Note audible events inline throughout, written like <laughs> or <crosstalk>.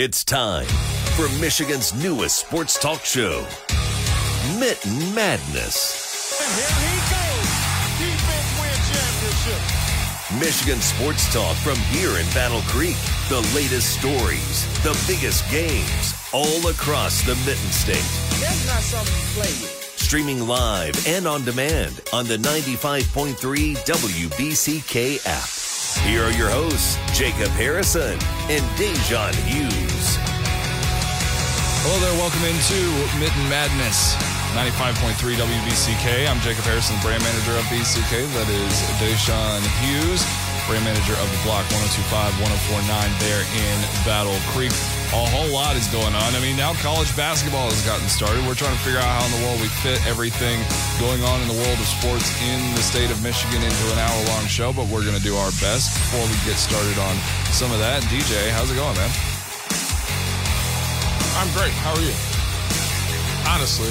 It's time for Michigan's newest sports talk show, Mitten Madness. And here he goes. Defense win championship. Michigan sports talk from here in Battle Creek. The latest stories, the biggest games, all across the Mitten State. That's not something to play with. Streaming live and on demand on the 95.3 WBCK app. Here are your hosts, Jacob Harrison and Da'Jzon Hughes. Hello there, welcome into Mitten Madness, 95.3 WBCK. I'm Jacob Harrison, brand manager of BCK. That is Da'Jzon Hughes, brand manager of the block 1025 1049 there in Battle Creek. A whole lot is going on. I mean, now college basketball has gotten started. We're trying to figure out how in the world we fit everything going on in the world of sports in the state of Michigan into an hour long show, but we're going to do our best before we get started on some of that. DJ, how's it going, man? I'm great. How are you? Honestly,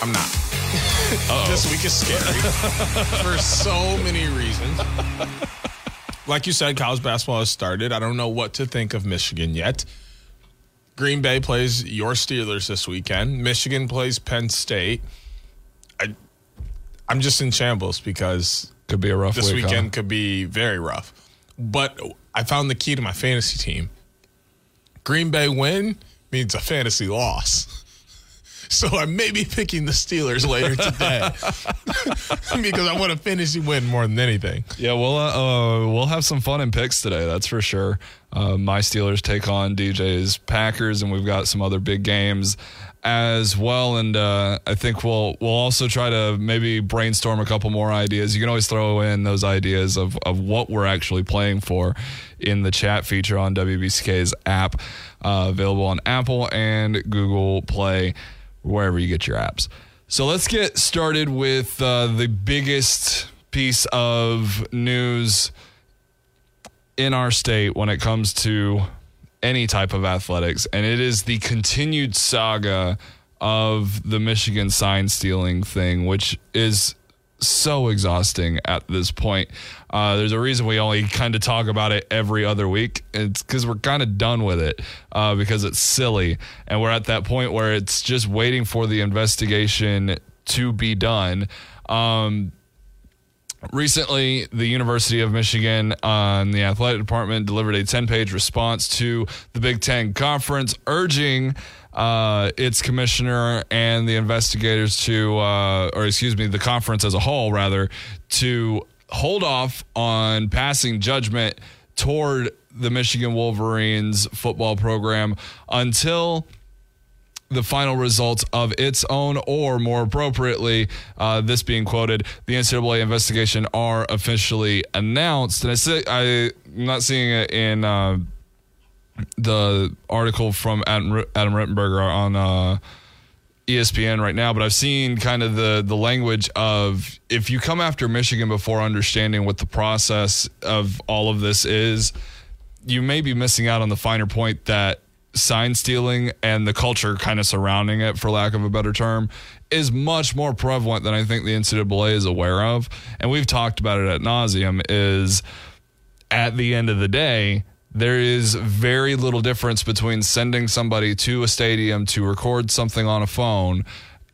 I'm not. <laughs> this week is scary <laughs> for so many reasons. Like you said, college basketball has started. I don't know what to think of Michigan yet. Green Bay plays your Steelers this weekend. Michigan plays Penn State. I, I'm just in shambles because Could be a rough this week, huh? weekend could be very rough. But I found the key to my fantasy team. Green Bay win means a fantasy loss. <laughs> So I may be picking the Steelers later today <laughs> <laughs> because I want a fantasy win more than anything. Yeah, we'll uh, uh, we'll have some fun in picks today. That's for sure. Uh, my Steelers take on DJ's Packers, and we've got some other big games as well. And uh, I think we'll we'll also try to maybe brainstorm a couple more ideas. You can always throw in those ideas of of what we're actually playing for in the chat feature on WBCK's app, uh, available on Apple and Google Play, wherever you get your apps. So let's get started with uh, the biggest piece of news in our state when it comes to any type of athletics, and it is the continued saga of the Michigan sign stealing thing, which is so exhausting at this point. Uh, there's a reason we only kind of talk about it every other week. It's because we're kind of done with it uh, because it's silly. And we're at that point where it's just waiting for the investigation to be done. Um, recently the university of michigan on the athletic department delivered a 10-page response to the big ten conference urging uh, its commissioner and the investigators to uh, or excuse me the conference as a whole rather to hold off on passing judgment toward the michigan wolverines football program until the final results of its own, or more appropriately, uh, this being quoted, the NCAA investigation are officially announced. And I I'm not seeing it in uh, the article from Adam, Adam Rittenberg on uh, ESPN right now, but I've seen kind of the the language of if you come after Michigan before understanding what the process of all of this is, you may be missing out on the finer point that sign stealing and the culture kind of surrounding it, for lack of a better term, is much more prevalent than I think the NCAA is aware of. And we've talked about it at nauseum. Is at the end of the day, there is very little difference between sending somebody to a stadium to record something on a phone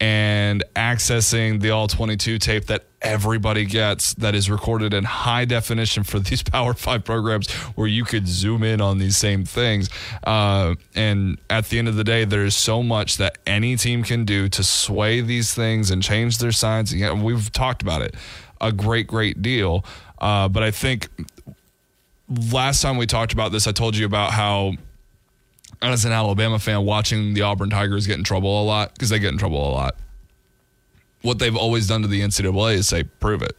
and accessing the all 22 tape that everybody gets that is recorded in high definition for these <laughs> power five programs where you could zoom in on these same things. Uh, and at the end of the day there's so much that any team can do to sway these things and change their signs. Yeah, we've talked about it. A great great deal. Uh, but i think last time we talked about this i told you about how as an Alabama fan, watching the Auburn Tigers get in trouble a lot because they get in trouble a lot. What they've always done to the NCAA is say, prove it.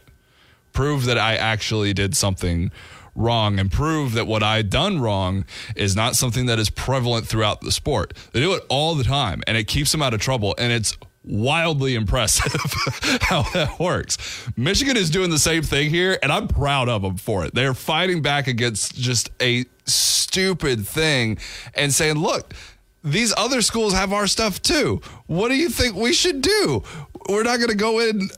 Prove that I actually did something wrong and prove that what I done wrong is not something that is prevalent throughout the sport. They do it all the time and it keeps them out of trouble. And it's wildly impressive <laughs> how that works. Michigan is doing the same thing here, and I'm proud of them for it. They're fighting back against just a stupid thing and saying, look, these other schools have our stuff too. What do you think we should do? We're not going to go in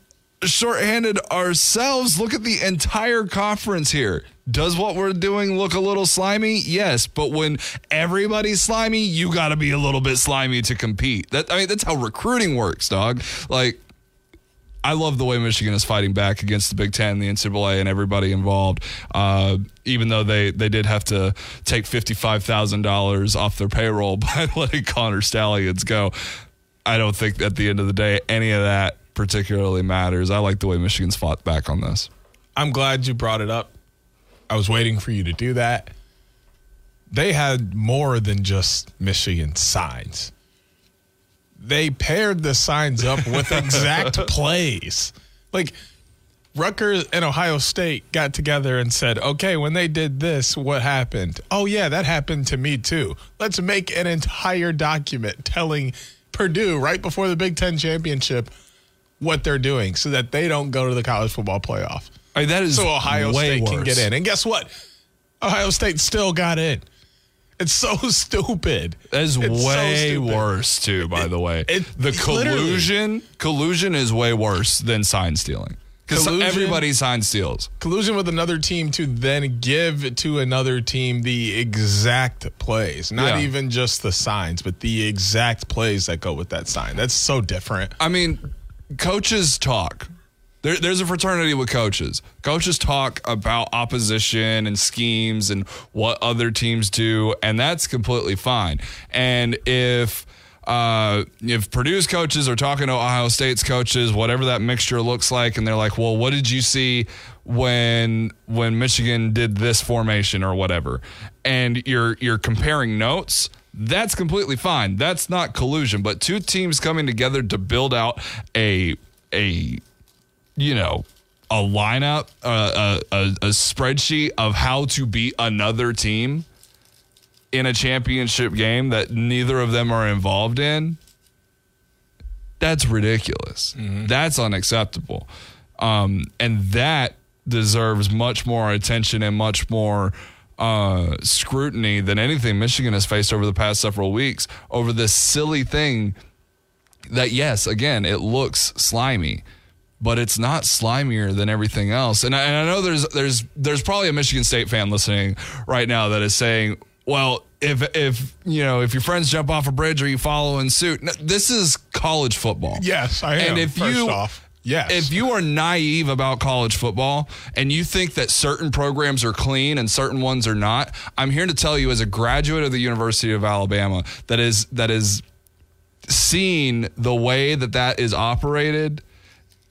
shorthanded ourselves. Look at the entire conference here. Does what we're doing look a little slimy? Yes, but when everybody's slimy, you got to be a little bit slimy to compete. That I mean, that's how recruiting works, dog. Like I love the way Michigan is fighting back against the Big Ten, the NCAA, and everybody involved. Uh, even though they, they did have to take fifty five thousand dollars off their payroll <laughs> by letting Connor Stalions go, I don't think at the end of the day any of that particularly matters. I like the way Michigan's fought back on this. I'm glad you brought it up. I was waiting for you to do that. They had more than just Michigan signs they paired the signs up with <laughs> exact plays. Like Rutgers and Ohio State got together and said, okay, when they did this, what happened? Oh, yeah, that happened to me too. Let's make an entire document telling Purdue right before the Big Ten championship what they're doing so that they don't go to the college football playoff. Mean, that is so Ohio State worse. can get in. And guess what? Ohio State still got in. It's so <laughs> stupid. That is it's way so worse too. By It- the way, it- the collusion collusion is way worse than sign stealing because everybody sign steals. collusion with another team to then give to another team the exact plays, not Yeah. even just the signs, but the exact plays that go with that sign. That's so different. I mean, coaches talk. There, there's a fraternity with coaches. Coaches talk about opposition and schemes and what other teams do, and that's completely fine. And if uh, if Purdue's coaches are talking to Ohio State's coaches, whatever that mixture looks like, and they're like, "Well, what did you see when when Michigan did this formation or whatever?" And you're you're comparing notes that's completely fine. That's not collusion, but two teams coming together to build out a a you know a lineup, uh, a, a a spreadsheet of how to beat another team in a championship game that neither of them are involved in. That's ridiculous. That's unacceptable. Um, and that deserves much more attention and much more uh, scrutiny than anything Michigan has faced over the past several weeks over this silly thing that, yes, again, it looks slimy. But it's not slimier than everything else, and I, and I know there's there's there's probably a Michigan State fan listening right now that is saying, "Well, if if you know if your friends jump off a bridge, are you following suit?" No, this is college football. Yes, I am. And if first you off, yes, if you are naive about college football and you think that certain programs are clean and certain ones are not, I'm here to tell you as a graduate of the University of Alabama that is that is seen the way that that is operated.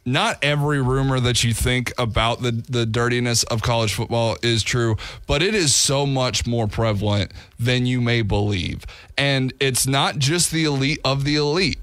Not every rumor that you think about the, the dirtiness of college football is true, but it is so much more prevalent than you may believe. And it's not just the elite of the elite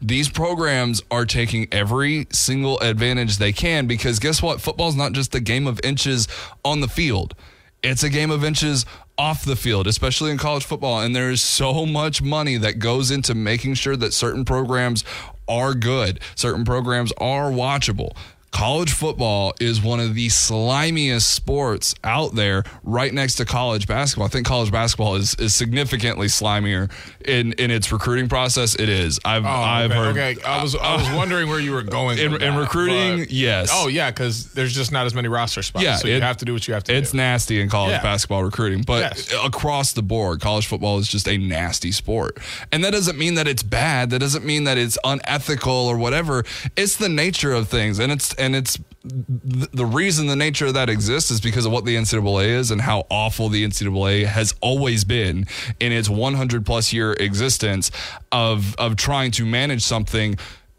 these programs are taking every single advantage they can because guess what? Football's not just a game of inches on the field. It's a game of inches off the field, especially in college football. And there is so much money that goes into making sure that certain programs are good, certain programs are watchable. College football is one of the slimiest sports out there, right next to college basketball. I think college basketball is, is significantly slimier in, in its recruiting process. It is. I've Oh, I've okay, heard. Okay, I was I was <laughs> wondering where you were going In- in that, recruiting, but- yes. Oh yeah, because there's just not as many roster spots. Yeah, so you have to do what you have to It's do. nasty in college Yeah. basketball recruiting, but Yes. across the board, college football is just a nasty sport. And that doesn't mean that it's bad. That doesn't mean that it's unethical or whatever. It's the nature of things, and it's and it's th- the reason the nature of that exists is because of what the NCAA is and how awful the NCAA has always been in its 100 plus year existence of of trying to manage something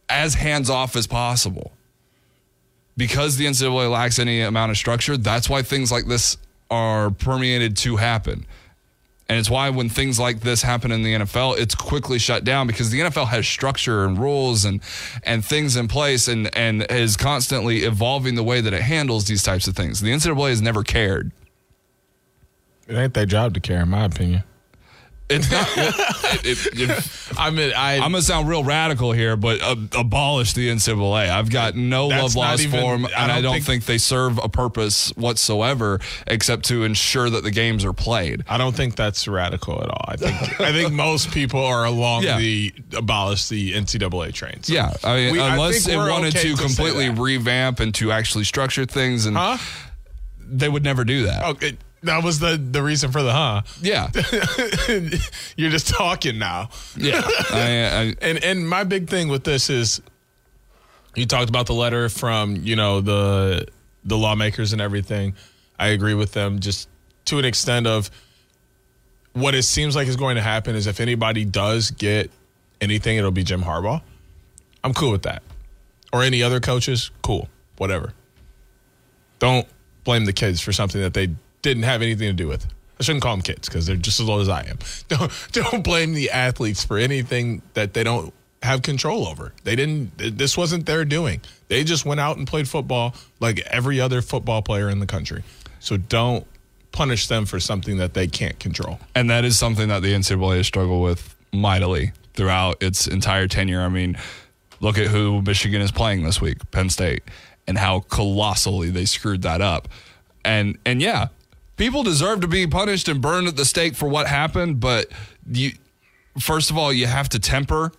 as hands off as possible because the NCAA lacks any amount of structure, that's why things like this are permeated to happen. And it's why when things like this happen in the NFL, it's quickly shut down because the NFL has structure and rules and and things in place and and is constantly evolving the way that it handles these types of things. The NCAA has never cared. It ain't their job to care, in my opinion. It's <laughs> not. it, it, it, I mean, I I'm gonna sound real radical here, but uh, abolish the NCAA. I've got no love lost for them, and I don't don't think- think, they serve a purpose whatsoever, except to ensure that the games are played. I don't think that's radical at all. I think I think <laughs> most people are along Yeah. the abolish the NCAA train. So Yeah, I mean, we- unless it wanted okay to say completely revamp and to actually structure things, and huh? they would never do that. Okay, that was the the reason for the huh. Yeah, <laughs> You're just talking now. yeah. <laughs> I, I, And and my big thing with this is you talked about the letter from, you know, the the lawmakers and everything. I agree with them just to an extent of what it seems like is going to happen is if anybody does get anything, it'll be Jim Harbaugh. I'm cool with that. Or any other coaches, cool. Whatever. Don't blame the kids for something that they didn't have anything to do with. I shouldn't call them kids because they're just as old as I am. <laughs> Don't don't blame the athletes for anything that they don't have control over. They didn't. This wasn't their doing. They just went out and played football like every other football player in the country. So don't punish them for something that they can't control. and that is something that the NCAA has struggled with mightily throughout its entire tenure. I mean, look at who Michigan is playing this week, Penn State, and how colossally they screwed that up. And and yeah, people deserve to be punished and burned at the stake for what happened, but you first of all, you have to temper.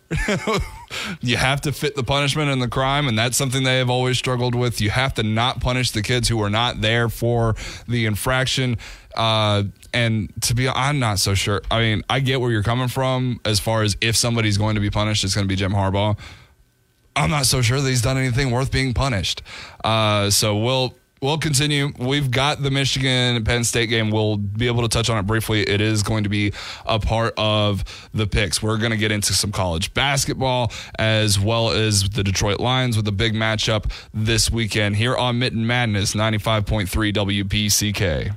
<laughs> you have to fit the punishment and the crime, and that's something they have always struggled with. You have to not punish the kids who are not there for the infraction. Uh, and to be, I'm not so sure. I mean, I get where you're coming from as far as if somebody's going to be punished, it's going to be Jim Harbaugh. I'm not so sure that he's done anything worth being punished. Uh, so we'll we'll continue. We've got the Michigan Penn State game. We'll be able to touch on it briefly. It is going to be a part of the picks. We're going to get into some college basketball as well as the Detroit Lions with a big matchup this weekend here on Mitten Madness 95.3 WBCK.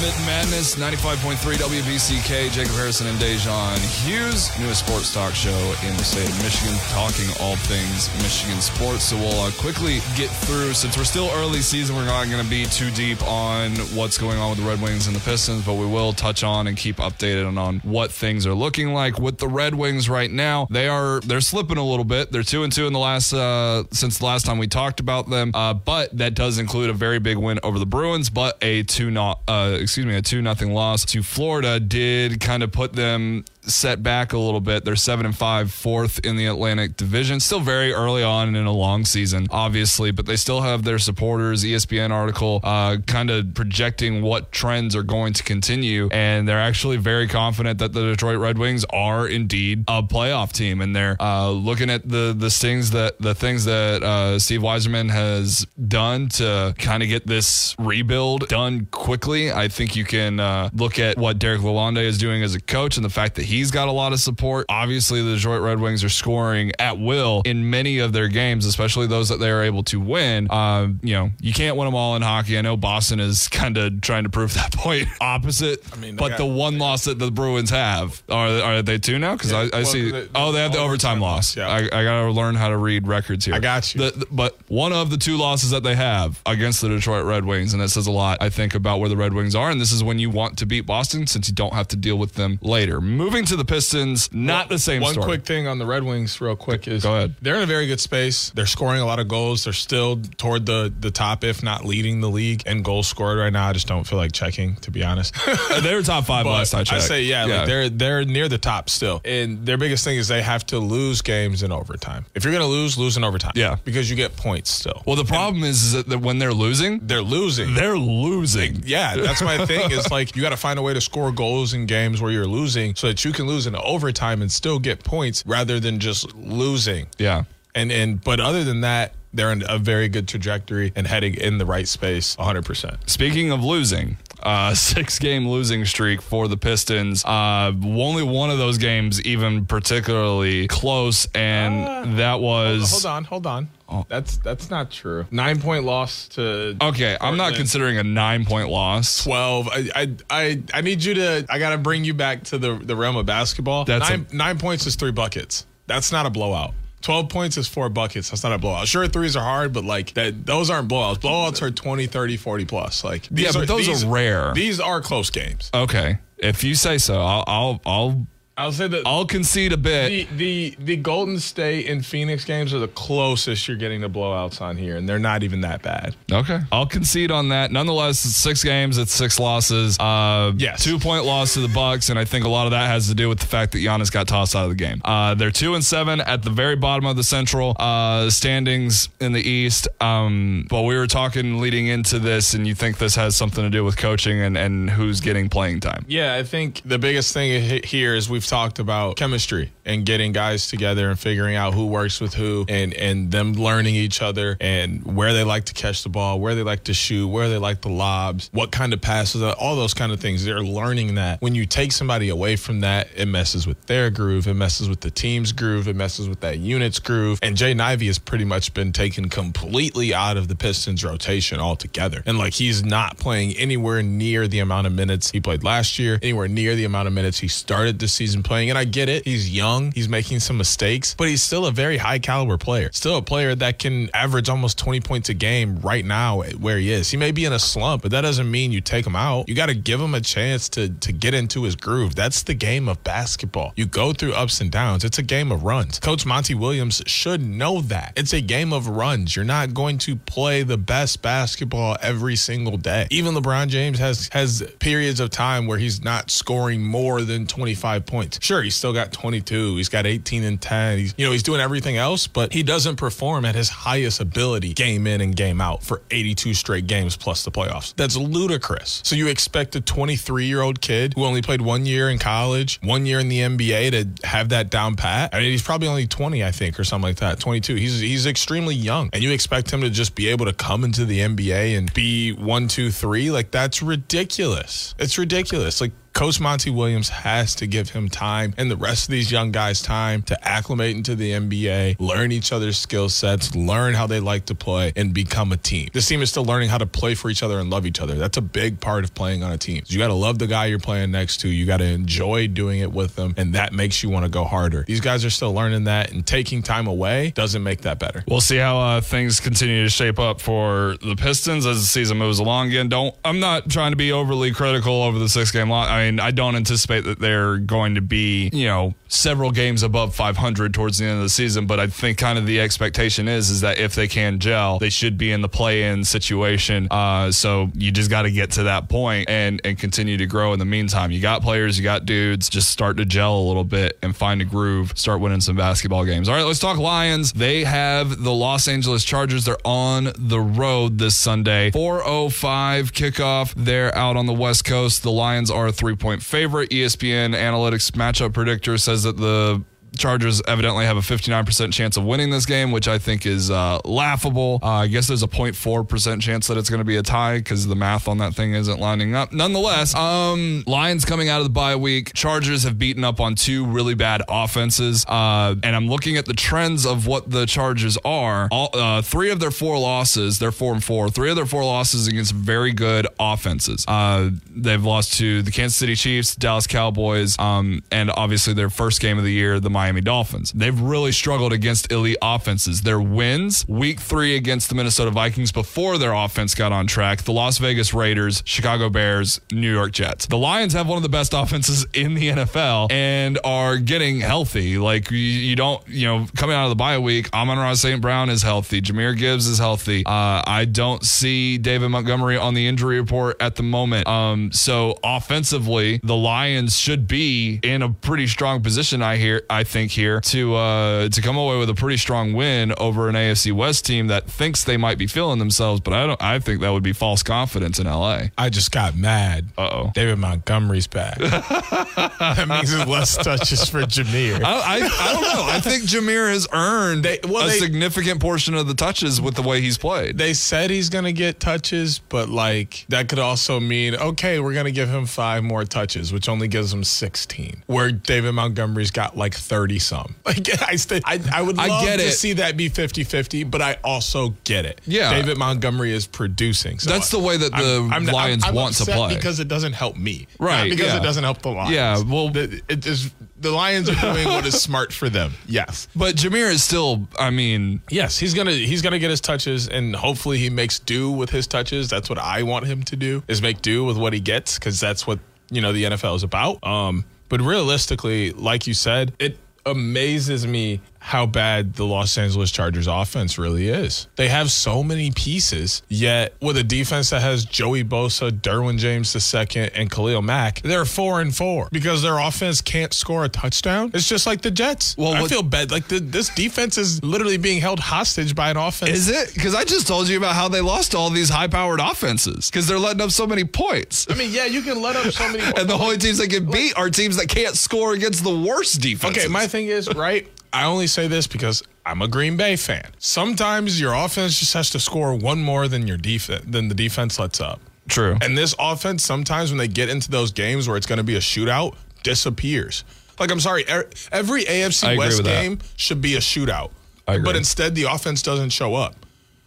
Mitten Madness, 95.3 WBCK, Jacob Harrison and Da'Jzon Hughes, newest sports talk show in the state of Michigan, talking all things Michigan sports. So we'll uh, quickly get through, since we're still early season, we're not going to be too deep on what's going on with the Red Wings and the Pistons, but we will touch on and keep updated on, on what things are looking like with the Red Wings right now. They are, they're slipping a little bit. They're two and two in the last, uh, since the last time we talked about them. Uh, but that does include a very big win over the Bruins, but a two not, uh, excuse me, a two nothing loss to Florida did kind of put them set back a little bit. They're seven and five, fourth in the Atlantic Division. Still very early on in a long season, obviously, but they still have their supporters. ESPN article uh, kind of projecting what trends are going to continue, and they're actually very confident that the Detroit Red Wings are indeed a playoff team, and they're uh, looking at the the things that the things that uh, Steve Yzerman has done to kind of get this rebuild done quickly. I think you can uh, look at what Derek Lalonde is doing as a coach and the fact that he's got a lot of support. Obviously, the Detroit Red Wings are scoring at will in many of their games, especially those that they are able to win. Uh, you know, you can't win them all in hockey. I know Boston is <laughs> kind of trying to prove that <laughs> point opposite. I mean, but got- the one loss that the Bruins have are are they two now? Because Yeah. I, I Well, see. the- oh, they have the overtime, overtime loss. yeah. I, I got to learn how to read records here. I got you. The- the- but one of the two losses that they have against the Detroit Red Wings, and that says a lot, I think, about where the Red Wings are. And this is when you want to beat Boston since you don't have to deal with them later. Moving to the Pistons, not the same One story. quick thing on the Red Wings, real quick, is Go ahead. they're in a very good space. They're scoring a lot of goals. They're still toward the the top, if not leading the league in goals scored right now. I just don't feel like checking, to be honest. <laughs> They were top five But last I checked. say yeah, like they're they're near the top still. And their biggest thing is they have to lose games in overtime. If you're gonna lose, lose in overtime. Yeah. because you get points still. well, the problem is, is that when they're losing, they're losing. they're losing. yeah, that's my thing. Is <laughs> like you got to find a way to score goals in games where you're losing, so that you can lose in overtime and still get points, rather than just losing. Yeah. And and but other than that, they're in a very good trajectory and heading in the right space, 100. percent Speaking of losing, uh, <laughs> six game losing streak for the Pistons. Uh, only one of those games even particularly close, and that was. Hold on, hold on. Oh. That's that's not true. Nine point loss to Okay, I'm not considering a nine point loss. 12. I, I I I need you to I got to bring you back to the the realm of basketball. That's nine, nine points is three buckets. That's not a blowout. 12 points is four buckets. That's not a blowout. Sure, threes are hard, but like that, those aren't blowouts. Blowouts are 20, 30, 40 plus. Like these Yeah, but those these- are rare. These are close games. Okay, if you say so, I'll I'll I'll, I'll say that I'll concede a bit. the, the the Golden State and Phoenix games are the closest you're getting to blowouts on here, and they're not even that bad. Okay. I'll concede on that. Nonetheless, it's six games, it's six losses. Uh, Yes. Two point loss to the Bucks, and I think a lot of that has to do with the fact that Giannis got tossed out of the game. Uh, they're two and seven at the very bottom of the Central uh, standings in the East. Um, but we were talking leading into this, and you think this has something to do with coaching and, and who's getting playing time. Yeah, I think the biggest thing he- here is we've talked about chemistry and getting guys together and figuring out who works with who and and them learning each other and where they like to catch the ball, where they like to shoot, where they like the lobs, what kind of passes, all those kind of things. They're learning that. When you take somebody away from that, it messes with their groove, it messes with the team's groove, it messes with that unit's groove. And Jaden Ivey has pretty much been taken completely out of the Pistons rotation altogether. And like he's not playing anywhere near the amount of minutes he played last year, anywhere near the amount of minutes he started the season playing. And I get it. He's young. He's making some mistakes, but he's still a very high caliber player. Still a player that can average almost 20 points a game right now where he is. He may be in a slump, but that doesn't mean you take him out. You got to give him a chance to to get into his groove. That's the game of basketball. You go through ups and downs. It's a game of runs. Coach Monty Williams should know that. It's a game of runs. You're not going to play the best basketball every single day. Even LeBron James has has periods of time where he's not scoring more than 25 points. Sure, he's still got 22. He's got 18 and 10. He's you know, he's doing everything else, but he doesn't perform at his highest ability game in and game out for 82 straight games plus the playoffs. That's ludicrous. So you expect a 23-year-old kid who only played 1 year in college, 1 year in the NBA to have that down pat? I mean, he's probably only 20, I think, or something like that. 22. He's he's extremely young. And you expect him to just be able to come into the NBA and be one, two, three? Like that's ridiculous. It's ridiculous. Like Coach Monty Williams has to give him time and the rest of these young guys time to acclimate into the NBA, learn each other's skill sets, learn how they like to play, and become a team. This team is still learning how to play for each other and love each other. That's a big part of playing on a team. You got to love the guy you're playing next to. You got to enjoy doing it with them, and that makes you want to go harder. These guys are still learning that, and taking time away doesn't make that better. We'll see how uh, things continue to shape up for the Pistons as the season moves along. Again, don't I'm not trying to be overly critical over the six game lot. I mean, I don't anticipate that they're going to be, you know, several games above 500 towards the end of the season. But I think kind of the expectation is is that if they can gel, they should be in the play-in situation. Uh, so you just got to get to that point and and continue to grow. In the meantime, you got players, you got dudes. Just start to gel a little bit and find a groove. Start winning some basketball games. All right, let's talk Lions. They have the Los Angeles Chargers. They're on the road this Sunday. 4:05 kickoff. They're out on the West Coast. The Lions are a three-point favorite. ESPN Analytics matchup predictor says that the Chargers evidently have a 59% chance of winning this game, which I think is uh, laughable. Uh, I guess there's a 0.4% chance that it's going to be a tie because the math on that thing isn't lining up. Nonetheless, um, Lions coming out of the bye week. Chargers have beaten up on two really bad offenses. Uh, and I'm looking at the trends of what the Chargers are. All, uh, three of their four losses, they're four and four. Three of their four losses against very good offenses. Uh, they've lost to the Kansas City Chiefs, Dallas Cowboys, um, and obviously their first game of the year, the Miami Dolphins. They've really struggled against elite offenses. Their wins, week three against the Minnesota Vikings before their offense got on track, the Las Vegas Raiders, Chicago Bears, New York Jets. The Lions have one of the best offenses in the NFL and are getting healthy. Like you, you don't, you know, coming out of the bye week, Amon-Ra St. Brown is healthy. Jahmyr Gibbs is healthy. Uh, I don't see David Montgomery on the injury report at the moment. Um, so offensively, the Lions should be in a pretty strong position. I hear, I think here to uh, to come away with a pretty strong win over an AFC West team that thinks they might be feeling themselves, but I don't. I think that would be false confidence in LA. I just got mad. Uh oh. David Montgomery's back. <laughs> that means there's less touches for Jahmyr. I, I, I don't know. I think Jahmyr has earned They- well, a they- significant portion of the touches with the way he's played. They said he's going to get touches, but like that could also mean, okay, we're going to give him five more touches, which only gives him 16, where David Montgomery's got like 30 some. <laughs> Like, I, st- I, I would I love get to it. see that be 50 50, but I also get it. Yeah. David Montgomery is producing. So That's the way that the Lions I'm want to play. because it doesn't help me. Right, Not because yeah. it doesn't help the Lions. Yeah, well- it, it is the Lions are doing what is smart for them. <laughs> Yes. But Jahmyr is still, I mean, Yes, he's gonna he's gonna get his touches, and hopefully he makes do with his touches. That's what I want him to do is make do with what he gets, because that's what you know the NFL is about. Um, but realistically, like you said, it amazes me how bad the Los Angeles Chargers offense really is. They have so many pieces, yet with a defense that has Joey Bosa, Derwin James II, and Khalil Mack, they're four and four because their offense can't score a touchdown. It's just like the Jets. Well, I what- feel bad. Like the, this defense is literally being held hostage by an offense. is it? Because I just told you about how they lost all these high powered offenses because they're letting up so many points. I mean, yeah, you can let up so many. <laughs> And the only teams that get beat are teams that can't score against the worst defense. Okay, my thing is, right? I only say this because I'm a Green Bay fan. Sometimes your offense just has to score one more than your defense than the defense lets up. True. And this offense, sometimes when they get into those games where it's going to be a shootout, disappears. Like I'm sorry, er- every AFC West with that. game should be a shootout. I agree. But instead, the offense doesn't show up.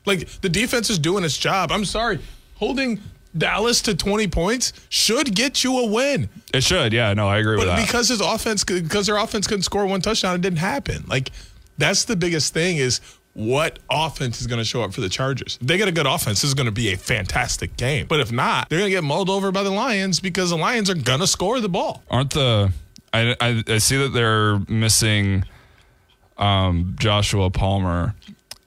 Like the defense is doing its job. I'm sorry, holding Dallas to 20 points should get you a win. It should, yeah. No, I agree with But that. because his offense, because their offense couldn't score one touchdown, it didn't happen. Like that's the biggest thing is what offense is going to show up for the Chargers. If they get a good offense, this is going to be a fantastic game. But if not, they're going to get mulled over by the Lions because the Lions are going to score the ball. Aren't the I, I, I see that they're missing um, Joshua Palmer.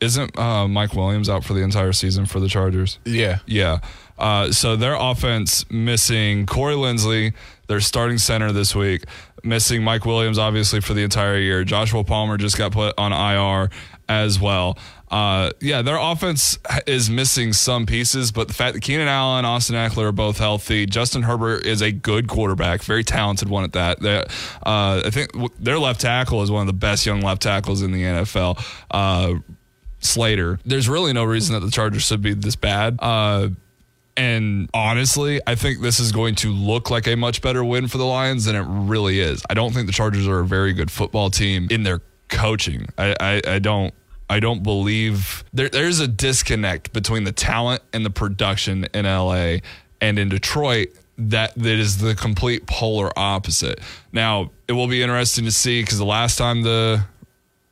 Isn't uh, Mike Williams out for the entire season for the Chargers? Yeah. Yeah. Uh, so their offense missing Corey Linsley, their starting center this week, missing Mike Williams obviously for the entire year. Joshua Palmer just got put on IR as well. Uh, yeah, their offense is missing some pieces, but the fact that Keenan Allen, Austin Ekeler are both healthy, Justin Herbert is a good quarterback, very talented one at that. They, uh, I think their left tackle is one of the best young left tackles in the NFL. Uh, Slater. There's really no reason that the Chargers should be this bad. And honestly, I think this is going to look like a much better win for the Lions than it really is. I don't think the Chargers are a very good football team in their coaching. I, I, I don't. I don't believe there, there's a disconnect between the talent and the production in LA and in Detroit that that is the complete polar opposite. Now, it will be interesting to see because the last time the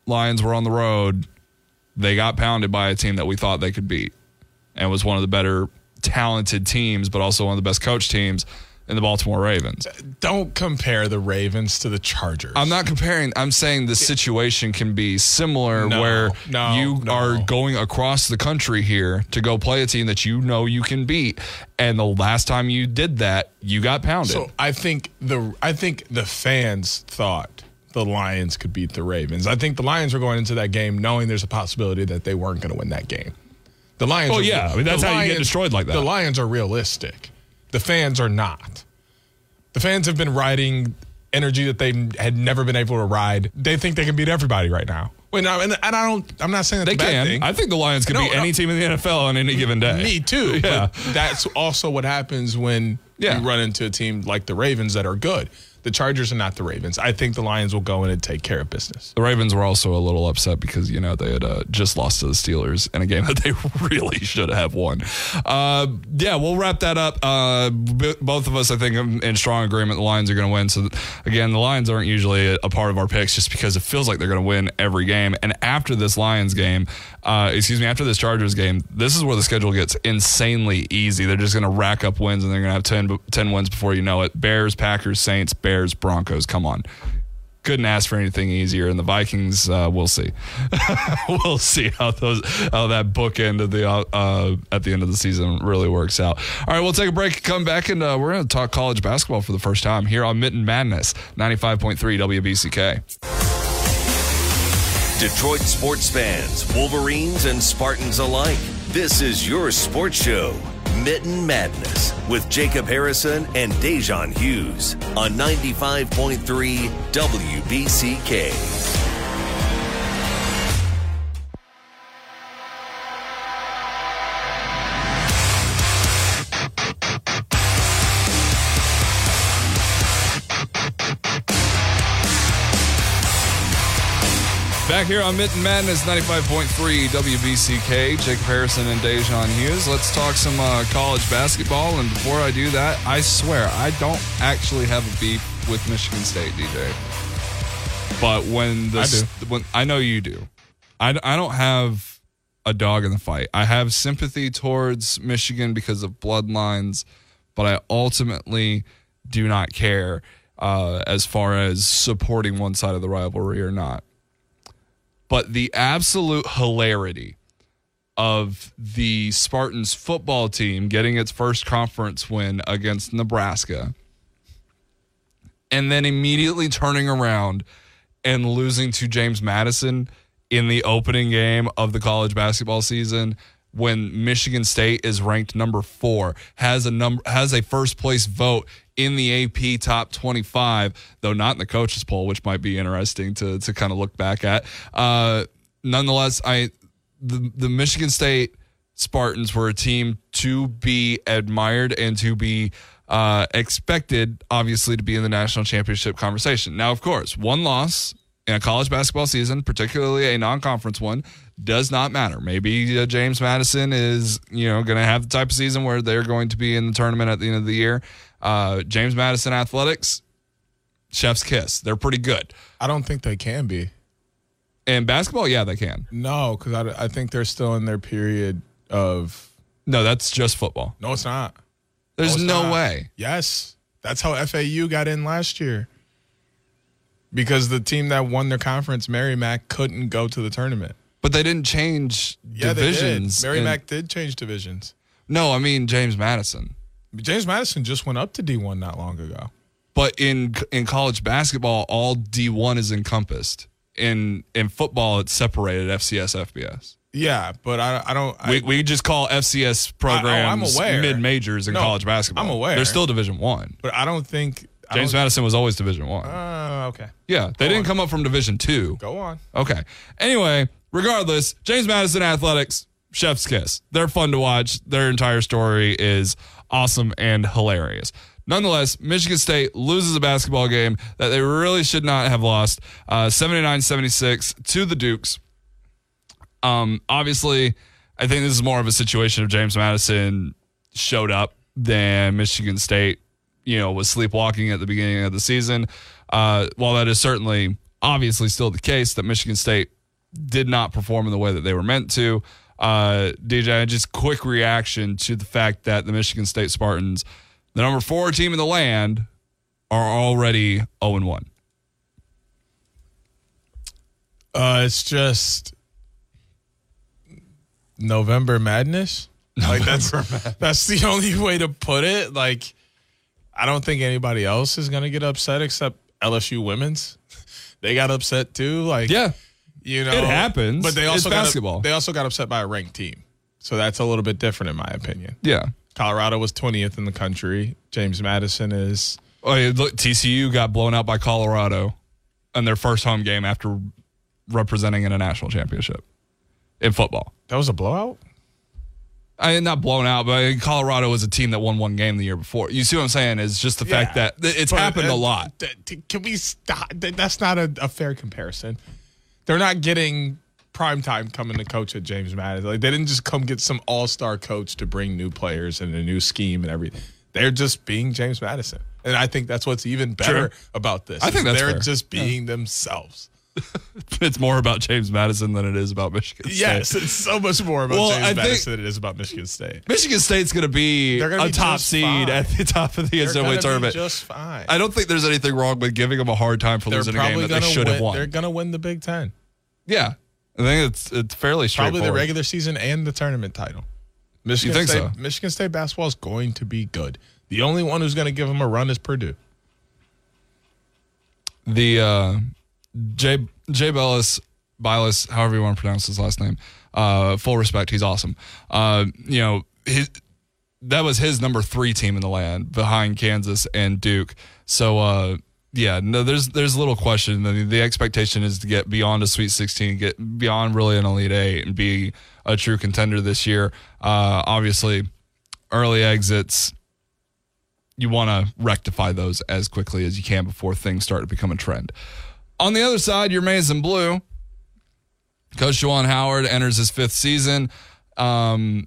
Lions were on the road, they got pounded by a team that we thought they could beat and was one of the better talented teams, but also one of the best coach teams in the Baltimore Ravens. Don't compare the Ravens to the Chargers. I'm not comparing. I'm saying the situation can be similar No, where no, you no. are going across the country here to go play a team that you know you can beat. And the last time you did that, you got pounded. So I think the I think the fans thought the Lions could beat the Ravens. I think the Lions were going into that game knowing there's a possibility that they weren't going to win that game. The Lions. Oh, are- yeah. I mean, that's how you get destroyed like that. The Lions are realistic. The fans are not. The fans have been riding energy that they had never been able to ride. They think they can beat everybody right now. Wait, no, and, I don't. I'm not saying that's they can. thing. I think the Lions can No, beat no. any team in the NFL on any given day. Me too. <laughs> Yeah. But that's also what happens when Yeah. you run into a team like the Ravens that are good. The Chargers are not the Ravens. I think the Lions will go in and take care of business. The Ravens were also a little upset because you know they had uh, just lost to the Steelers in a game <laughs> that they really should have won. Uh, yeah, we'll wrap that up. Uh, b- both of us, I think, in strong agreement. The Lions are going to win. So again, the Lions aren't usually a, a part of our picks just because it feels like they're going to win every game. And after this Lions game, uh, excuse me, after this Chargers game, this is where the schedule gets insanely easy. They're just going to rack up wins and they're going to have 10, b- 10 wins before you know it. Bears, Packers, Saints, Bears, Broncos. Come on couldn't ask for anything easier. And the Vikings, uh, we'll see. <laughs> we'll see how those how that bookend of the uh, uh, at the end of the season really works out. All right, we'll take a break, come back, and uh, we're going to talk college basketball for the first time here on Mitten Madness, ninety five point three WBCK. Detroit sports fans, Wolverines and Spartans alike. This is your sports show, Mitten Madness, with Jacob Harrison and Da'Jzon Hughes on 95.3 WBCK. Here on Mitten Madness, ninety five point three WBCK. Jake Harrison and Da'Jzon Hughes. Let's talk some uh, college basketball. And before I do that, I swear I don't actually have a beef with Michigan State, DJ. But when the I do. when I know you do, I, I don't have a dog in the fight. I have sympathy towards Michigan because of bloodlines, but I ultimately do not care uh, as far as supporting one side of the rivalry or not. But the absolute hilarity of the Spartans football team getting its first conference win against Nebraska and then immediately turning around and losing to James Madison in the opening game of the college basketball season when Michigan State is ranked number 4 has a number has a first place vote in the AP top 25 though not in the coaches poll which might be interesting to to kind of look back at uh nonetheless I the the Michigan State Spartans were a team to be admired and to be uh, expected, obviously, to be in the national championship conversation. Now, of course, one loss in a college basketball season, particularly a non-conference one, does not matter. Maybe uh, James Madison is, you know, going to have the type of season where they're going to be in the tournament at the end of the year. Uh, James Madison athletics, chef's kiss. They're pretty good. I don't think they can be. In basketball, yeah, they can. No, because I, I think they're still in their period of. No, that's just football. No, it's not. There's it's no way. Yes, that's how FAU got in last year. Because the team that won their conference, Merrimack, couldn't go to the tournament. But they didn't change Yeah, divisions. they did. Merrimack did change divisions. No, I mean James Madison. James Madison just went up to D1 not long ago. But in in college basketball, all D one is encompassed. In in football, it's separated FCS, FBS. Yeah, but I, I don't. I, We, we just call FCS oh, programs aware. mid majors in No, college basketball. I'm aware. They're still Division One. but I don't think. James Madison was always Division One. Uh, okay. yeah, they didn't on. come up from Division Two. Go on. Okay. Anyway, regardless, James Madison Athletics, chef's kiss. They're fun to watch. Their entire story is awesome and hilarious. Nonetheless, Michigan State loses a basketball game that they really should not have lost, uh, 79-76 to the Dukes. Um, obviously, I think this is more of a situation of James Madison showed up than Michigan State, you know, was sleepwalking at the beginning of the season. Uh, while that is certainly obviously still the case that Michigan State did not perform in the way that they were meant to. Uh, DJ, just quick reaction to the fact that the Michigan State Spartans, the number four team in the land, are already 0 1. Uh, it's just November madness. Like that's that's the only way to put it. Like, I don't think anybody else is gonna get upset except LSU women's. <laughs> They got upset too. Like, Yeah. you know, It happens. But they It's also got basketball. they also got upset by a ranked team, so that's a little bit different in my opinion. Yeah. Colorado was 20th in the country. James Madison is Oh, yeah, look, TCU got blown out by Colorado in their first home game after representing in a national championship in football. that was a blowout. I mean, not blown out, but Colorado was a team that won one game the year before. You see what I'm saying? Is just the fact Yeah. that it's happened uh, a lot. Can we stop? That's not a, a fair comparison. They're not getting prime time coming to coach at James Madison. Like they didn't just come get some all star coach to bring new players and a new scheme and everything. They're just being James Madison, and I think that's what's even better about this. I think they're fair. just being themselves. <laughs> It's more about James Madison than it is about Michigan State. Yes, it's so much more about Well, James I Madison than it is about Michigan State. Michigan State's going to be gonna a be top seed fine. at the top of the NCAA tournament. just fine. I don't think there's anything wrong with giving them a hard time for they're losing a game that they should win. have won. They're gonna win the Big Ten. Yeah, I think it's it's fairly straightforward. Probably the regular season and the tournament title. Michigan think State, so? Michigan State basketball is going to be good. The only one who's going to give them a run is Purdue. the uh, Jay Jay Bellis, Bilas, however you want to pronounce his last name. Uh, full respect, he's awesome. Uh, you know, his, that was his number three team in the land behind Kansas and Duke. So uh, yeah, no, there's there's little question. The, the expectation is to get beyond a Sweet 16, get beyond really an Elite Eight, and be a true contender this year. Uh, obviously, early exits you want to rectify those as quickly as you can before things start to become a trend. On the other side, your maize and blue. Coach Juwan Howard enters his fifth season, um,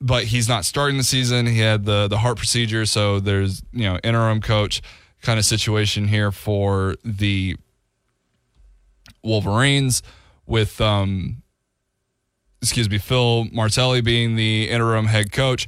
but he's not starting the season. He had the the heart procedure, so there's you know interim coach kind of situation here for the Wolverines with um, excuse me, Phil Martelli being the interim head coach.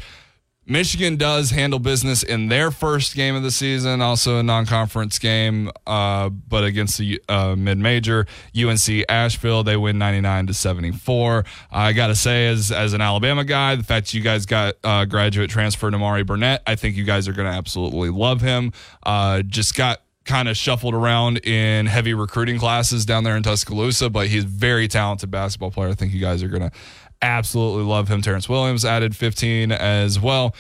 Michigan does handle business in their first game of the season, also a non-conference game, uh, but against the uh, mid-major UNC Asheville, they win 99 to 74. I got to say, as as an Alabama guy, the fact you guys got uh, graduate transfer Nimari Burnett, I think you guys are going to absolutely love him. Uh, just got kind of shuffled around in heavy recruiting classes down there in Tuscaloosa, but he's very talented basketball player. I think you guys are going to absolutely love him. Terrance Williams added 15 as well.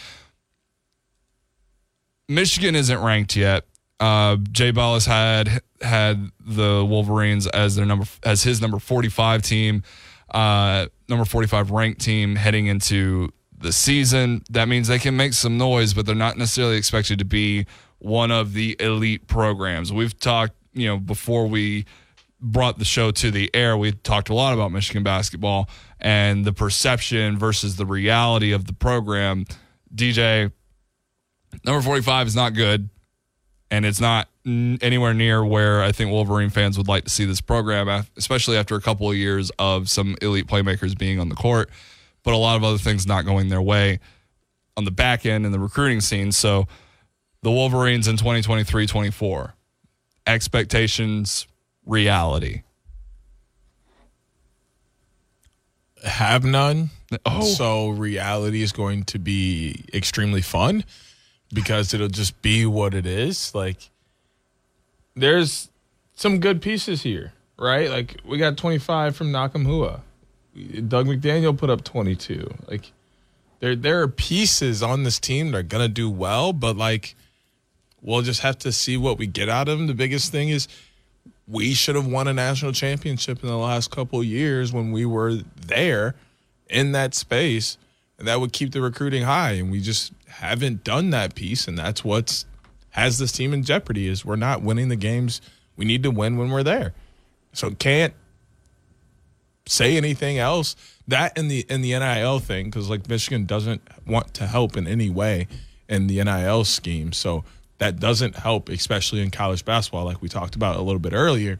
Michigan isn't ranked yet. Uh, Jay Bilas had had the Wolverines as their number as his number 45 team, uh, number 45 ranked team heading into the season. That means they can make some noise, but they're not necessarily expected to be one of the elite programs. We've talked, you know, before we brought the show to the air, we talked a lot about Michigan basketball and the perception versus the reality of the program. DJ, number 45 is not good, and it's not anywhere near where I think Wolverine fans would like to see this program, especially after a couple of years of some elite playmakers being on the court, but a lot of other things not going their way on the back end and the recruiting scene. So the Wolverines in 2023 24, expectations, reality. have none. Oh. So reality is going to be extremely fun because it'll just be what it is. Like there's some good pieces here, right? Like we got 25 from Nkamhoua. Dug McDaniel put up 22. Like there there are pieces on this team that are going to do well, but like we'll just have to see what we get out of them. The biggest thing is we should have won a national championship in the last couple years when we were there in that space. And that would keep the recruiting high. And we just haven't done that piece. And that's what's has this team in jeopardy is we're not winning the games we need to win when we're there. So can't say anything else. That in the in the NIL thing, because like Michigan doesn't want to help in any way in the NIL scheme. So that doesn't help, especially in college basketball, like we talked about a little bit earlier.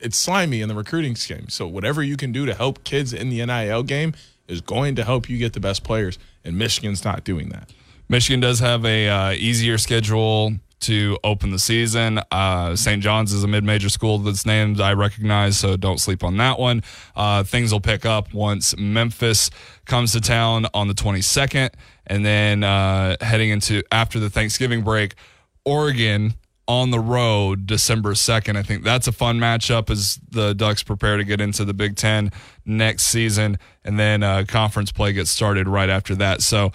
It's slimy in the recruiting scheme. So whatever you can do to help kids in the NIL game is going to help you get the best players, and Michigan's not doing that. Michigan does have a uh, easier schedule to open the season. Uh, St. John's is a mid-major school that's named I recognize, so don't sleep on that one. Uh, things will pick up once Memphis comes to town on the 22nd, and then uh, heading into after the Thanksgiving break. Oregon on the road December 2nd. I think that's a fun matchup as the Ducks prepare to get into the Big Ten next season. And then uh, conference play gets started right after that. So,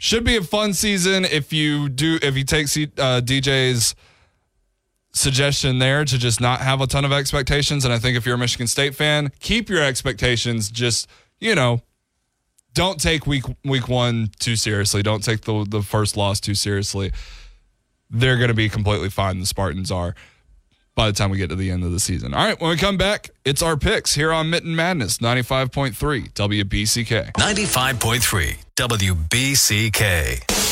should be a fun season if you do, if you take uh, DJ's suggestion there to just not have a ton of expectations. And I think if you're a Michigan State fan, keep your expectations just, you know, don't take week week one too seriously. Don't take the the first loss too seriously they're going to be completely fine. The Spartans are by the time we get to the end of the season. All right, when we come back, it's our picks here on Mitten Madness 95.3 WBCK. 95.3 WBCK.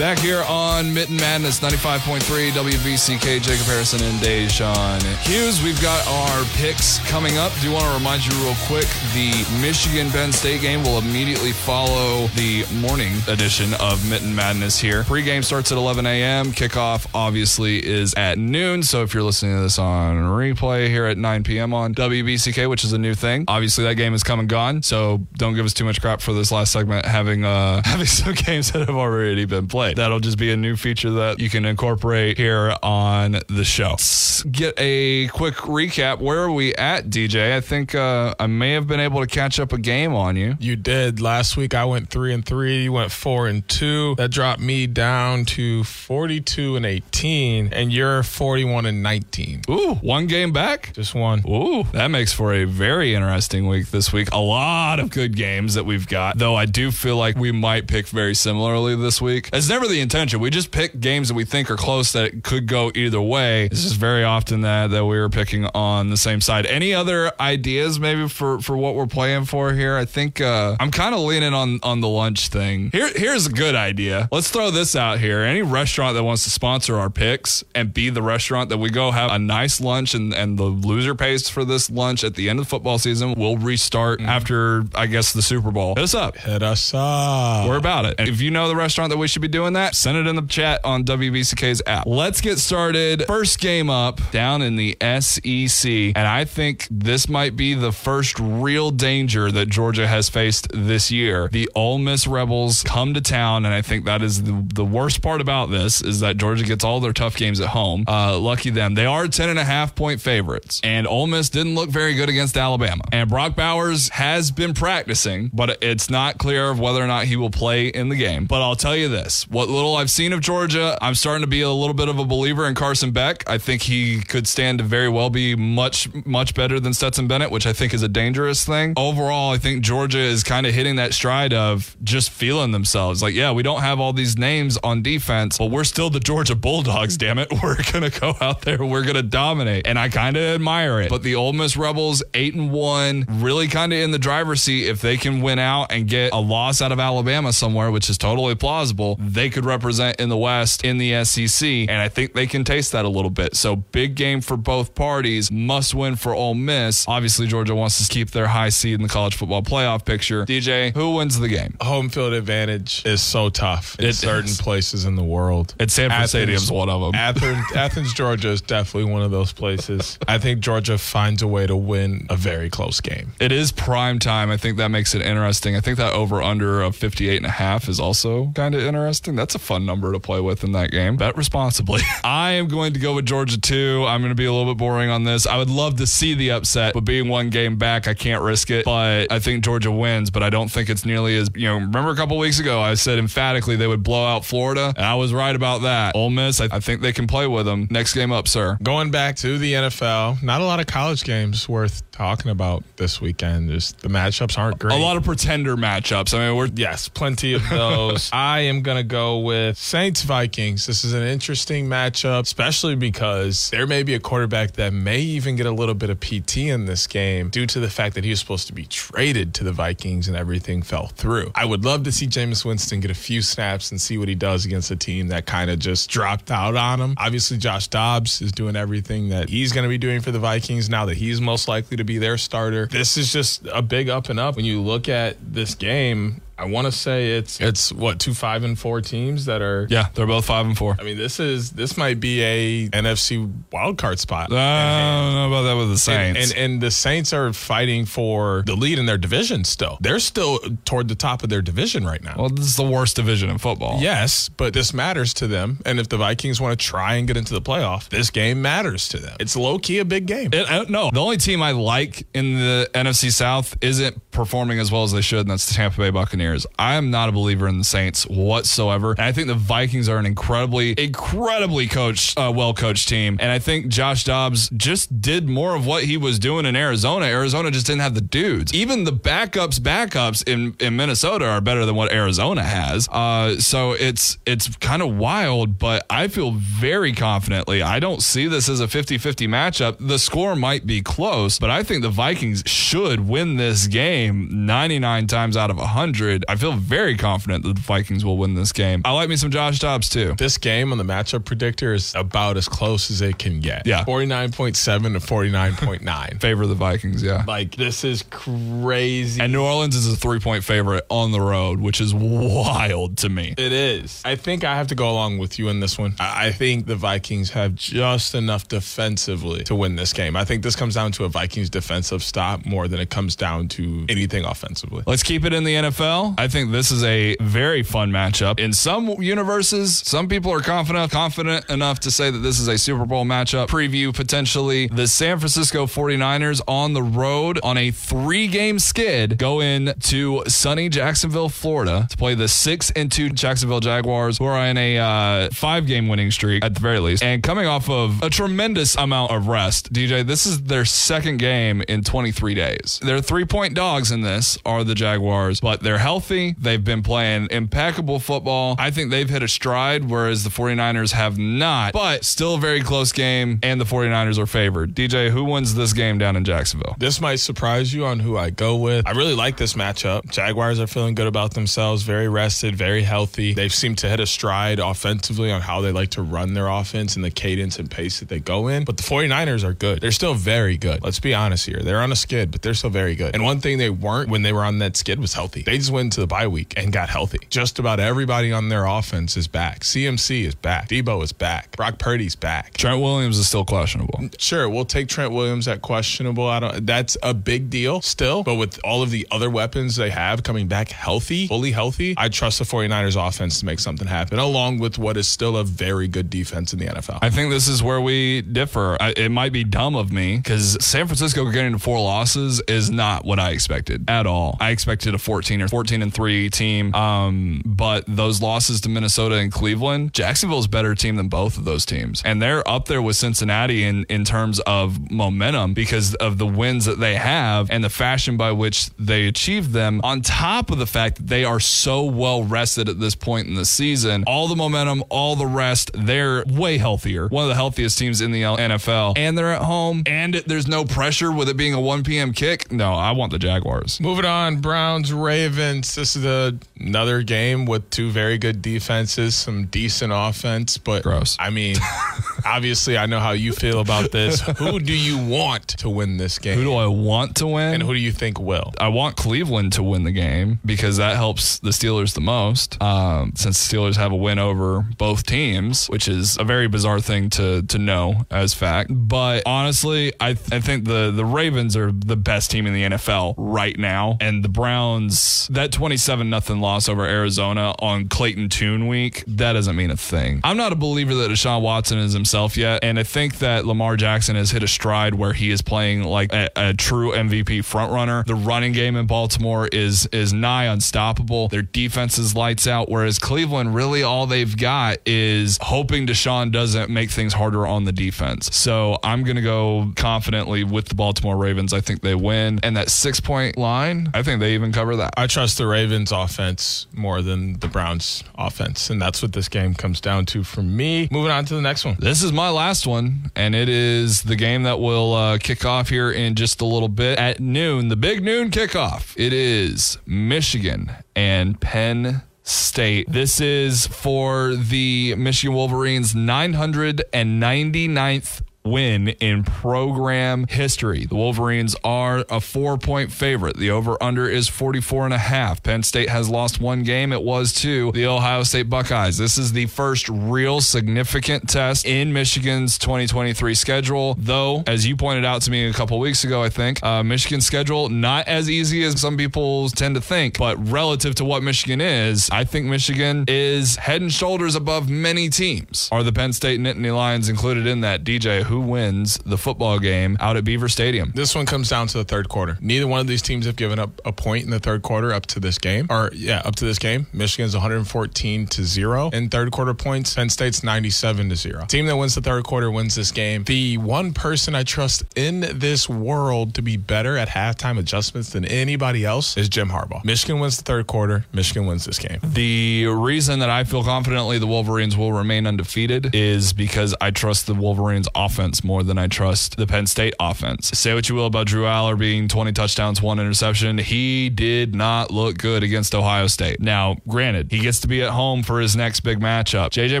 Back here on Mitten Madness 95.3 WBCK, Jacob Harrison and Da'Jzon Hughes. We've got our picks coming up. Do want to remind you real quick the Michigan Penn State game will immediately follow the morning edition of Mitten Madness here. Pre-game starts at 11 a.m. Kickoff obviously is at noon. So if you're listening to this on replay here at 9 p.m. on WBCK, which is a new thing, obviously that game is come and gone. So don't give us too much crap for this last segment having uh, <laughs> having some games that have already been played. That'll just be a new feature that you can incorporate here on the show. Let's get a quick recap. Where are we at, DJ? I think uh, I may have been able to catch up a game on you. You did. Last week I went three and three. You went four and two. That dropped me down to 42 and 18, and you're 41 and 19. Ooh, one game back? Just one. Ooh, that makes for a very interesting week this week. A lot of good games that we've got, though I do feel like we might pick very similarly this week. It's never never the intention. We just pick games that we think are close that could go either way. This is very often that that we were picking on the same side. Any other ideas maybe for for what we're playing for here? I think uh, I'm kind of leaning on on the lunch thing. Here here's a good idea. Let's throw this out here. Any restaurant that wants to sponsor our picks and be the restaurant that we go have a nice lunch and and the loser pays for this lunch at the end of the football season. We'll restart after I guess the Super Bowl. Hit us up. Hit us up. We're about it. And if you know the restaurant that we should be doing that, send it in the chat on WBCK's app. Let's get started. First game up down in the SEC. And I think this might be the first real danger that Georgia has faced this year. The Ole Miss Rebels come to town. And I think that is the, the worst part about this is that Georgia gets all their tough games at home. Uh, lucky them. They are 10 and a half point favorites. And Ole Miss didn't look very good against Alabama. And Brock Bowers has been practicing, but it's not clear of whether or not he will play in the game. But I'll tell you this what little I've seen of Georgia, I'm starting to be a little bit of a believer in Carson Beck. I think he could stand to very well be much, much better than Stetson Bennett, which I think is a dangerous thing. Overall, I think Georgia is kind of hitting that stride of just feeling themselves. Like, yeah, we don't have all these names on defense, but we're still the Georgia Bulldogs, damn it. <laughs> We're going to go out there, we're going to dominate. And I kind of admire it. But the Ole Miss Rebels, 8 and 1, really kind of in the driver's seat. If they can win out and get a loss out of Alabama somewhere, which is totally plausible, they could represent in the West in the SEC. And I think they can taste that a little bit. So big game for both parties, must win for Ole Miss. Obviously, Georgia wants to keep their high seed in the college football playoff picture. DJ, who wins the game? Home field advantage is so tough in It certain is. places in the world. It's Sanford Athens- Stadium's one of them. Athens, <laughs> Athens, Georgia is definitely one of those places. I think Georgia finds a way to win a very close game. It is prime time. I think that makes it interesting. I think that over under of 58 and a half is also kind of interesting. That's a fun number to play with in that game. Bet responsibly. <laughs> I am going to go with Georgia too. I'm going to be a little bit boring on this. I would love to see the upset, but being one game back, I can't risk it. But I think Georgia wins, but I don't think it's nearly as, you know, remember a couple weeks ago, I said emphatically they would blow out Florida, and I was right about that. Ole Miss, I, I think they can play with them. Next game up, sir. Going back to the NFL, not a lot of college games worth talking about this weekend. Just the matchups aren't great. A lot of pretender matchups. I mean, we're Yes, plenty of those. <laughs> I am going to go with Saints Vikings. This is an interesting matchup, especially because there may be a quarterback that may even get a little bit of PT in this game due to the fact that he was supposed to be traded to the Vikings and everything fell through. I would love to see Jameis Winston get a few snaps and see what he does against a team that kind of just dropped out on him. Obviously, Josh Dobbs is doing everything that he's going to be doing for the Vikings now that he's most likely to be their starter. This is just a big up and up when you look at this game. I want to say it's it's what two five and four teams that are. yeah, they're both five and four. I mean, this is this might be a NFC wildcard spot. I don't know about that with the And, Saints. and and the Saints are fighting for the lead in their division still. They're still toward the top of their division right now. well, this is the worst division in football. Yes, but this matters to them. And if the Vikings want to try and get into the playoff, this game matters to them. It's low key a big game. It, uh, no, the only team I like in the NFC South isn't performing as well as they should, and that's the Tampa Bay Buccaneers. I am not a believer in the Saints whatsoever, and I think the Vikings are an incredibly, incredibly coached, uh, well coached team. And I think Josh Dobbs just did more of what he was doing in Arizona. Arizona just didn't have the dudes. Even the backups, backups in in Minnesota are better than what Arizona has. Uh, so it's it's kind of wild, but I feel very confidently. I don't see this as a 50-50 matchup. The score might be close, but I think the Vikings should win this game 99 times out of 100. I feel very confident that the Vikings will win this game. I like me some Josh Dobbs too. This game on the matchup predictor is about as close as it can get. Yeah. 49.7 to 49.9. <laughs> Favor the Vikings, yeah. like, this is crazy. And New Orleans is a three point favorite on the road, which is wild to me. It is. I think I have to go along with you in this one. I I think the Vikings have just enough defensively to win this game. I think this comes down to a Vikings defensive stop more than it comes down to anything offensively. Let's keep it in the NFL. I think this is a very fun matchup. In some universes, some people are confident confident enough to say that this is a Super Bowl matchup preview potentially. The San Francisco 49ers on the road on a 3-game skid go in to sunny Jacksonville, Florida to play the 6 and 2 Jacksonville Jaguars who are in a uh, 5-game winning streak at the very least and coming off of a tremendous amount of rest. DJ, this is their second game in 23 days. They're 3-point dogs in this are the Jaguars, but they're healthy healthy. They've been playing impeccable football. I think they've hit a stride, whereas the 49ers have not. But still a very close game, and the 49ers are favored. DJ, who wins this game down in Jacksonville? This might surprise you on who I go with. I really like this matchup. Jaguars are feeling good about themselves, very rested, very healthy. They've seemed to hit a stride offensively on how they like to run their offense and the cadence and pace that they go in. But the 49ers are good. They're still very good. Let's be honest here. They're on a skid, but they're still very good. And one thing they weren't when they were on that skid was healthy. They just went to the bye week and got healthy. Just about everybody on their offense is back. CMC is back. Deebo is back. Brock Purdy's back. Trent Williams is still questionable. Mm, sure, we'll take Trent Williams at questionable. I don't. That's a big deal still. But with all of the other weapons they have coming back healthy, fully healthy, I trust the 49ers offense to make something happen, along with what is still a very good defense in the NFL. I think this is where we differ. I, it might be dumb of me because San Francisco getting to four losses is not what I expected at all. I expected a 14 or 14 and three team. Um, but those losses to Minnesota and Cleveland, Jacksonville's better team than both of those teams, and they're up there with Cincinnati in in terms of momentum because of the wins that they have and the fashion by which they achieved them. On top of the fact that they are so well rested at this point in the season, all the momentum, all the rest, they're way healthier. One of the healthiest teams in the NFL, and they're at home, and there's no pressure with it being a 1 p.m. kick. No, I want the Jaguars. Moving on, Browns, Ravens. This is a, another game with two very good defenses, some decent offense, but Gross. I mean, <laughs> obviously, I know how you feel about this. <laughs> who do you want to win this game? Who do I want to win? and who do you think will? I want Cleveland to win the game because that helps the Steelers the most. Um, since the Steelers have a win over both teams, which is a very bizarre thing to to know as fact. But honestly, I th- I think the the Ravens are the best team in the NFL right now, and the Browns that twenty seven nothing loss over Arizona on Clayton Tune week that doesn't mean a thing. I'm not a believer that Deshaun Watson is himself yet, and I think that Lamar Jackson has hit a stride where he is playing like a, a true MVP frontrunner. The running game in Baltimore is is nigh unstoppable. Their defense is lights out, whereas Cleveland really all they've got is hoping Deshaun doesn't make things harder on the defense. So I'm gonna go confidently with the Baltimore Ravens. I think they win, and that six point line, I think they even cover that. I trust the Ravens offense more than the Browns offense, and that's what this game comes down to for me. Moving on to the next one. This is my last one, and it is the game that will uh, kick off here in just a little bit at noon, the big noon kickoff. It is Michigan and Penn State. This is for the Michigan Wolverines' 999th win in program history. The Wolverines are a four point favorite. The over under is 44 and a half. Penn State has lost one game. It was to the Ohio State Buckeyes. This is the first real significant test in Michigan's 2023 schedule. Though, as you pointed out to me a couple weeks ago, I think uh, Michigan's schedule not as easy as some people tend to think, but relative to what Michigan is, I think Michigan is head and shoulders above many teams. Are the Penn State Nittany Lions included in that? DJ, who wins the football game out at Beaver Stadium? This one comes down to the third quarter. Neither one of these teams have given up a point in the third quarter up to this game. Or yeah, up to this game. Michigan's 114 to 0 in third quarter points. Penn State's 97 to 0. Team that wins the third quarter wins this game. The one person I trust in this world to be better at halftime adjustments than anybody else is Jim Harbaugh. Michigan wins the third quarter. Michigan wins this game. The reason that I feel confidently the Wolverines will remain undefeated is because I trust the Wolverines offense more than I trust the Penn State offense. Say what you will about Drew Allar being 20 touchdowns, one interception. He did not look good against Ohio State. Now, granted, he gets to be at home for his next big matchup. JJ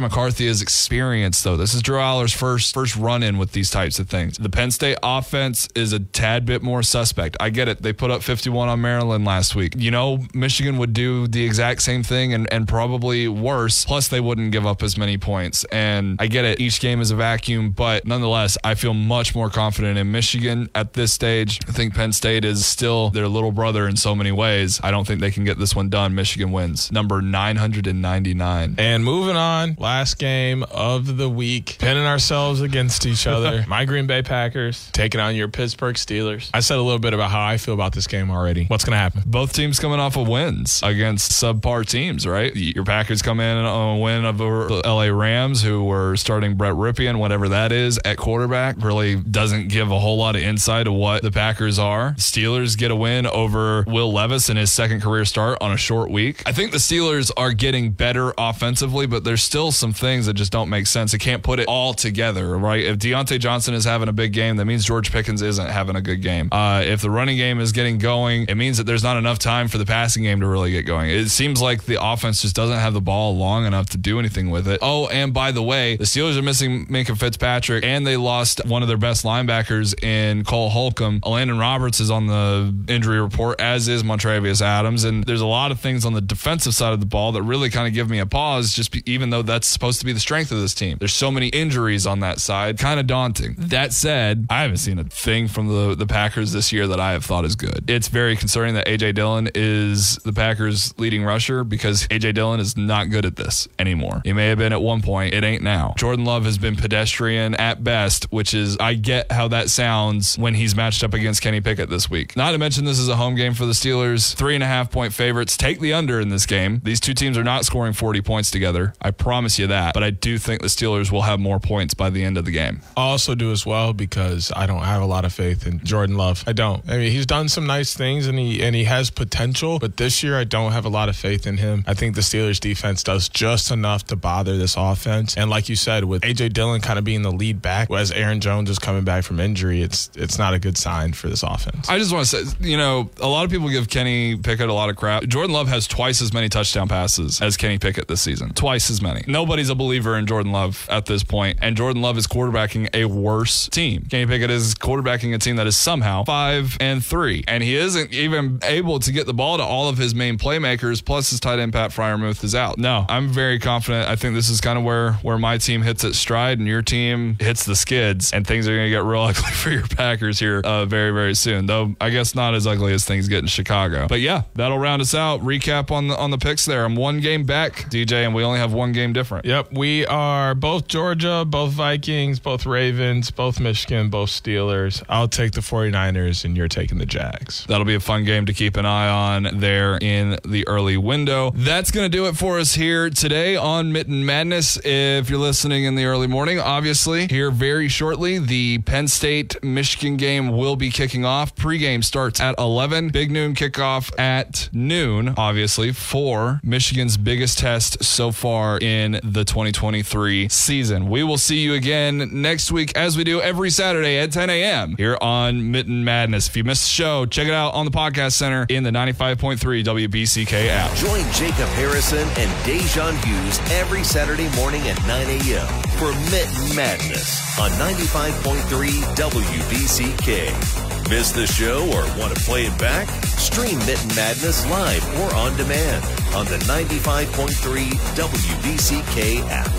McCarthy is experienced though. This is Drew Allar's first first run in with these types of things. The Penn State offense is a tad bit more suspect. I get it. They put up 51 on Maryland last week. You know, Michigan would do the exact same thing and, and probably worse. Plus, they wouldn't give up as many points. And I get it. Each game is a vacuum, but nonetheless, I feel much more confident in Michigan at this stage. I think Penn State is still their little brother in so many ways. I don't think they can get this one done. Michigan wins. Number 999. And moving on, last game of the week, pinning ourselves against each other. <laughs> My Green Bay Packers taking on your Pittsburgh Steelers. I said a little bit about how I feel about this game already. What's going to happen? Both teams coming off of wins against subpar teams, right? Your Packers come in on a win over the LA Rams, who were starting Brett Rypien, whatever that is, at quarterback really doesn't give a whole lot of insight of what the Packers are. Steelers get a win over Will Levis in his second career start on a short week. I think the Steelers are getting better offensively, but there's still some things that just don't make sense. They can't put it all together, right? If Diontae Johnson is having a big game, that means George Pickens isn't having a good game. Uh, if the running game is getting going, it means that there's not enough time for the passing game to really get going. It seems like the offense just doesn't have the ball long enough to do anything with it. Oh, and by the way, the Steelers are missing Minkah Fitzpatrick, and they lost one of their best linebackers in Cole Holcomb. Landon Roberts is on the injury report, as is Montravius Adams. And there's a lot of things on the defensive side of the ball that really kind of give me a pause, just be, even though that's supposed to be the strength of this team. There's so many injuries on that side, kind of daunting. That said, I haven't seen a thing from the, the Packers this year that I have thought is good. It's very concerning that A.J. Dillon is the Packers' leading rusher because A.J. Dillon is not good at this anymore. He may have been at one point, it ain't now. Jordan Love has been pedestrian at best, which is, I get how that sounds when he's matched up against Kenny Pickett this week. Not to mention, this is a home game for the Steelers. Three and a half point favorites. Take the under in this game. These two teams are not scoring 40 points together. I promise you that. But I do think the Steelers will have more points by the end of the game. I also do as well because I don't have a lot of faith in Jordan Love. I don't. I mean, he's done some nice things and he and he has potential, but this year I don't have a lot of faith in him. I think the Steelers defense does just enough to bother this offense. And like you said, with AJ Dillon kind of being the lead back as Aaron Jones is coming back from injury, it's it's not a good sign for this offense. I just want to say, you know, a lot of people give Kenny Pickett a lot of crap. Jordan Love has twice as many touchdown passes as Kenny Pickett this season. Twice as many. Nobody's a believer in Jordan Love at this point, and Jordan Love is quarterbacking a worse team. Kenny Pickett is quarterbacking a team that is somehow five and three, and he isn't even able to get the ball to all of his main playmakers. Plus, his tight end Pat Freiermuth is out. No, I'm very confident. I think this is kind of where where my team hits its stride, and your team hits the skids, and things are going to get real <laughs> ugly for your Packers here uh, very very soon. Though I guess not as ugly as things get in Chicago. But yeah, that'll round us out. Recap on the on the picks there. I'm one game back, DJ, and we only have one game different. Yep, we are both Georgia, both Vikings, both Ravens, both Michigan, both Steelers. I'll take the 49ers and you're taking the Jags. That'll be a fun game to keep an eye on there in the early window. That's going to do it for us here today on Mitten Madness. If you're listening in the early morning, obviously, here very shortly, the Penn State Michigan game will be kicking off. Pregame starts at 11, big noon kickoff at noon, obviously, for Michigan's biggest test so far in the 2023 season. We will see you again next week as we do every Saturday at 10 a.m. here on Mitten Madness. If you missed the show, check it out on the podcast center in the 95.3 WBCK app. Join Jacob Harrison and Da'Jzon Hughes every Saturday morning at 9 a.m. for Mitten Madness on 95.3 WBCK. Miss the show or want to play it back? Stream Mitten Madness live or on demand on the 95.3 WBCK app.